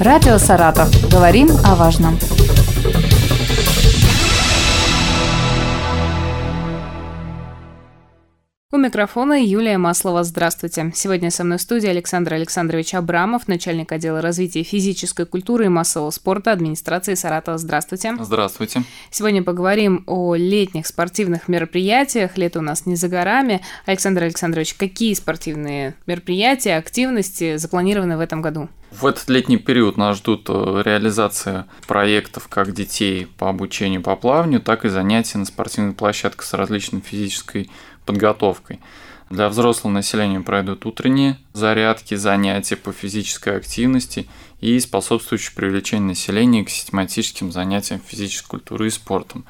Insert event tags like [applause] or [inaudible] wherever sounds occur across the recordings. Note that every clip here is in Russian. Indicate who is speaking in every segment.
Speaker 1: Радио «Саратов». Говорим о важном. У микрофона Юлия Маслова. Здравствуйте. Сегодня со мной в студии Александр Александрович Абрамов, начальник отдела развития физической культуры и массового спорта администрации Саратова. Здравствуйте.
Speaker 2: Здравствуйте.
Speaker 1: Сегодня поговорим о летних спортивных мероприятиях. Лето у нас не за горами. Александр Александрович, какие спортивные мероприятия, активности запланированы в этом году?
Speaker 2: В этот летний период нас ждут э, реализация проектов как детей по обучению по плаванию, так и занятия на спортивных площадках с различной физической подготовкой. Для взрослого населения пройдут утренние зарядки, занятия по физической активности и способствующие привлечению населения к систематическим занятиям физической культуры и спортом.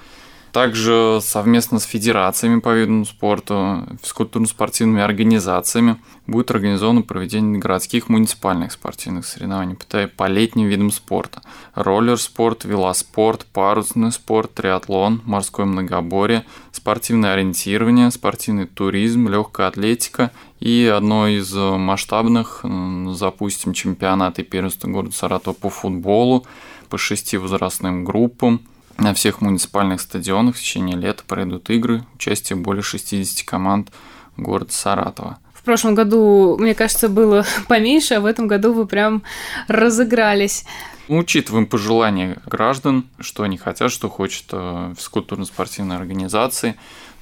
Speaker 2: Также совместно с федерациями по видам спорта, физкультурно-спортивными организациями будет организовано проведение городских муниципальных спортивных соревнований по летним видам спорта. Роллер-спорт, велоспорт, парусный спорт, триатлон, морское многоборье, спортивное ориентирование, спортивный туризм, легкая атлетика и одно из масштабных запустим чемпионат и первенство города Саратова по футболу по шести возрастным группам – на всех муниципальных стадионах в течение лета пройдут игры, участие более 60 команд города Саратова.
Speaker 1: В прошлом году, мне кажется, было [laughs] поменьше, а в этом году вы прям разыгрались.
Speaker 2: Учитываем пожелания граждан, что они хотят, что хочет э, физкультурно-спортивные организации.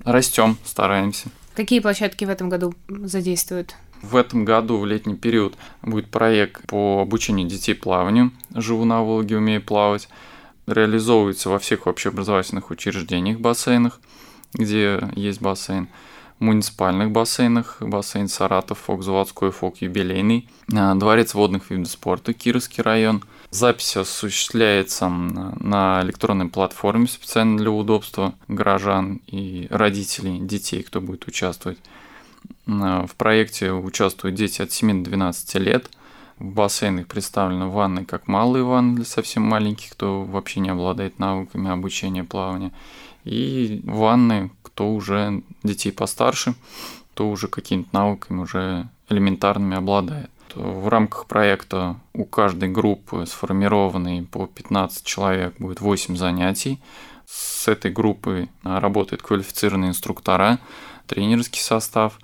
Speaker 2: Растем, стараемся.
Speaker 1: Какие площадки в этом году задействуют?
Speaker 2: В этом году, в летний период, будет проект по обучению детей плаванию. Живу на Волге, умею плавать реализовывается во всех общеобразовательных учреждениях, бассейнах, где есть бассейн, муниципальных бассейнах, бассейн Саратов, Фок-Заводской, Фок-Юбилейный, а, дворец водных видов спорта, Кировский район. Запись осуществляется на электронной платформе специально для удобства горожан и родителей детей, кто будет участвовать. А, в проекте участвуют дети от 7 до 12 лет – в бассейнах представлены ванны как малые ванны для совсем маленьких, кто вообще не обладает навыками обучения плавания, и ванны, кто уже детей постарше, кто уже какими-то навыками уже элементарными обладает. В рамках проекта у каждой группы, сформированной по 15 человек, будет 8 занятий. С этой группой работают квалифицированные инструктора, тренерский состав.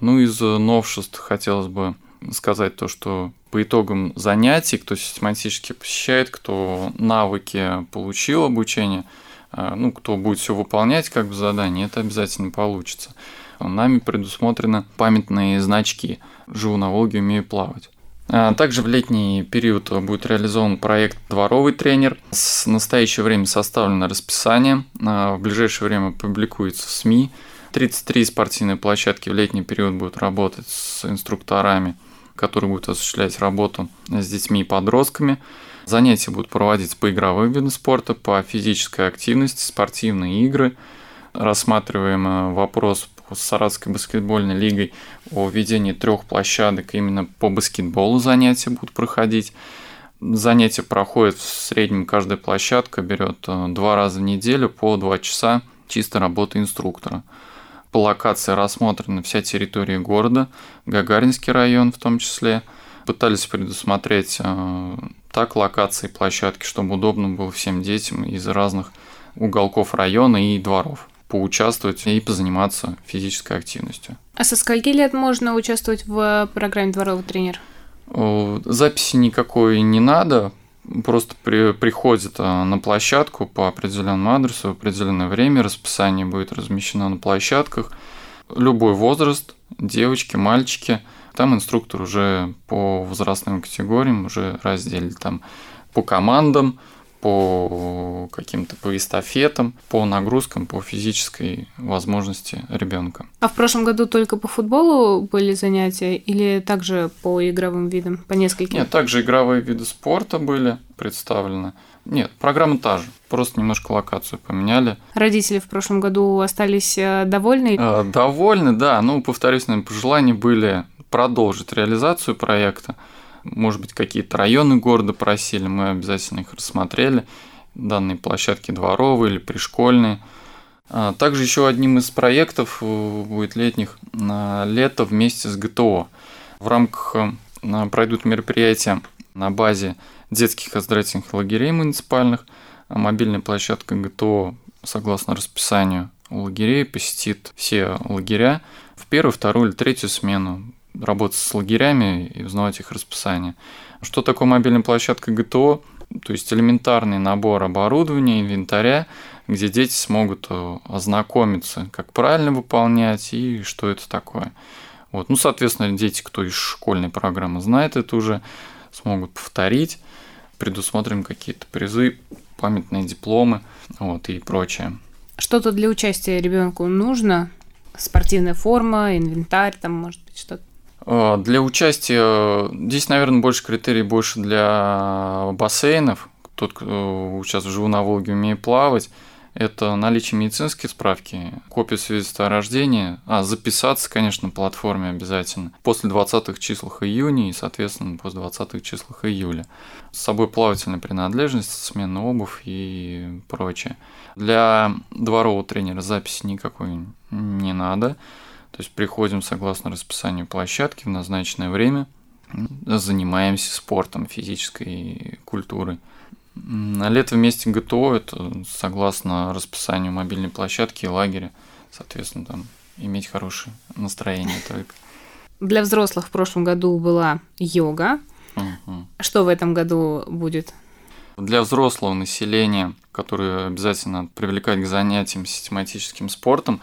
Speaker 2: Ну, из новшеств хотелось бы сказать то, что по итогам занятий, кто систематически посещает, кто навыки получил обучение, а, ну, кто будет все выполнять как бы задание, это обязательно получится. Нами предусмотрены памятные значки «Живу на Волге, умею плавать». А, также в летний период будет реализован проект «Дворовый тренер». В настоящее время составлено расписание. А, в ближайшее время публикуется в СМИ. 33 спортивные площадки в летний период будут работать с инструкторами который будет осуществлять работу с детьми и подростками. Занятия будут проводиться по игровым видам спорта, по физической активности, спортивные игры. Рассматриваем э, вопрос с Саратовской баскетбольной лигой о введении трех площадок именно по баскетболу занятия будут проходить. Занятия проходят в среднем каждая площадка берет э, два раза в неделю по два часа чисто работы инструктора. По локации рассмотрена вся территория города, Гагаринский район в том числе. Пытались предусмотреть э, так локации площадки, чтобы удобно было всем детям из разных уголков района и дворов поучаствовать и позаниматься физической активностью.
Speaker 1: А со скольки лет можно участвовать в программе «Дворовый тренер»?
Speaker 2: Записи никакой не надо, просто при, приходит а, на площадку по определенному адресу в определенное время, расписание будет размещено на площадках. Любой возраст, девочки, мальчики, там инструктор уже по возрастным категориям уже разделит там по командам, по каким-то по эстафетам, по нагрузкам, по физической возможности ребенка.
Speaker 1: А в прошлом году только по футболу были занятия или также по игровым видам, по нескольким?
Speaker 2: Нет, также игровые виды спорта были представлены. Нет, программа та же, просто немножко локацию поменяли.
Speaker 1: Родители в прошлом году остались э, довольны?
Speaker 2: Э, довольны, да. Ну, повторюсь, наверное, пожелания были продолжить реализацию проекта. Может быть, какие-то районы города просили, мы обязательно их рассмотрели. Данные площадки дворовые или пришкольные. А, также еще одним из проектов э, будет летних лето вместе с ГТО. В рамках э, пройдут мероприятия на базе детских оздоровительных лагерей муниципальных. А мобильная площадка ГТО, согласно расписанию лагерей, посетит все лагеря в первую, вторую или третью смену работать с лагерями и узнавать их расписание. Что такое мобильная площадка ГТО? То есть элементарный набор оборудования, инвентаря, где дети смогут э, ознакомиться, как правильно выполнять и что это такое. Вот. Ну, соответственно, дети, кто из школьной программы знает это уже, смогут повторить. Предусмотрим какие-то призы, памятные дипломы вот, и прочее.
Speaker 1: Что-то для участия ребенку нужно? Спортивная форма, инвентарь, там, может быть, что-то?
Speaker 2: Э, для участия здесь, наверное, больше критерий больше для бассейнов. Тот, кто сейчас живу на Волге, умеет плавать. Это наличие медицинской справки, копия свидетельства о рождении, а записаться, конечно, на платформе обязательно. После 20-х числах июня и, соответственно, после 20-х числах июля. С собой плавательная принадлежность, сменная обувь и прочее. Для дворового тренера записи никакой не надо. То есть приходим согласно расписанию площадки в назначенное время, занимаемся спортом, физической культурой. На лето вместе ГТО это согласно расписанию мобильной площадки и лагеря, соответственно, там иметь хорошее настроение только.
Speaker 1: Для взрослых в прошлом году была йога. Угу. Что в этом году будет?
Speaker 2: Для взрослого населения, которое обязательно привлекать к занятиям систематическим спортом,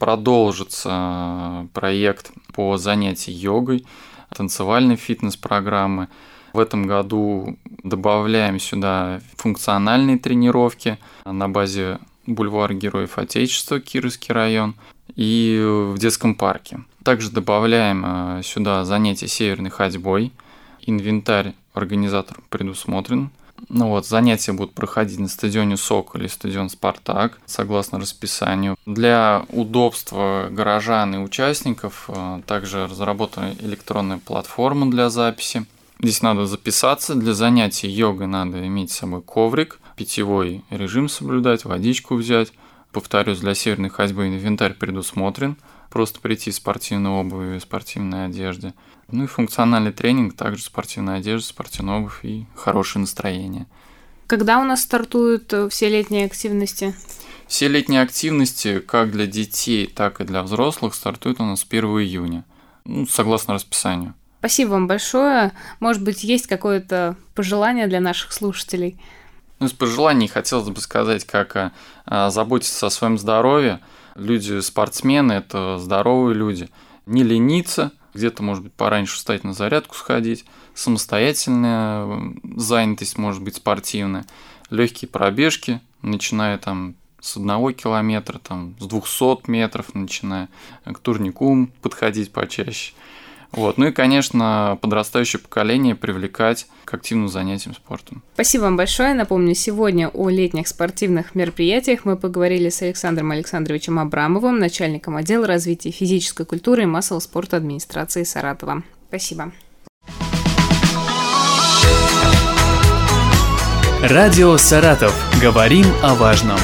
Speaker 2: продолжится проект по занятию йогой, танцевальной фитнес-программы. В этом году добавляем сюда функциональные тренировки на базе бульвара Героев Отечества, Кировский район, и в детском парке. Также добавляем э, сюда занятия северной ходьбой. Инвентарь организатором предусмотрен. Ну вот, занятия будут проходить на стадионе СОК или стадион Спартак, согласно расписанию. Для удобства горожан и участников э, также разработана электронная платформа для записи. Здесь надо записаться. Для занятий йогой надо иметь с собой коврик, питьевой режим соблюдать, водичку взять. Повторюсь, для северной ходьбы инвентарь предусмотрен. Просто прийти в спортивной обуви спортивной одежде. Ну и функциональный тренинг, также спортивная одежда, спортивная обувь и хорошее настроение.
Speaker 1: Когда у нас стартуют э, все летние активности?
Speaker 2: Все летние активности, как для детей, так и для взрослых, стартуют у нас 1 июня, ну, согласно расписанию.
Speaker 1: Спасибо вам большое. Может быть, есть какое-то пожелание для наших слушателей?
Speaker 2: Ну, из пожеланий хотелось бы сказать, как а, а, заботиться о своем здоровье. Люди-спортсмены – это здоровые люди. Не лениться, где-то, может быть, пораньше встать на зарядку сходить, самостоятельная занятость, может быть, спортивная, легкие пробежки, начиная там с одного километра, там, с 200 метров, начиная к турнику подходить почаще. Вот. Ну и, конечно, подрастающее поколение привлекать к активным занятиям спортом.
Speaker 1: Спасибо вам большое. Напомню, сегодня о летних спортивных мероприятиях мы поговорили с Александром Александровичем Абрамовым, начальником отдела развития физической культуры и массового спорта администрации Саратова. Спасибо.
Speaker 3: Радио «Саратов». Говорим о важном.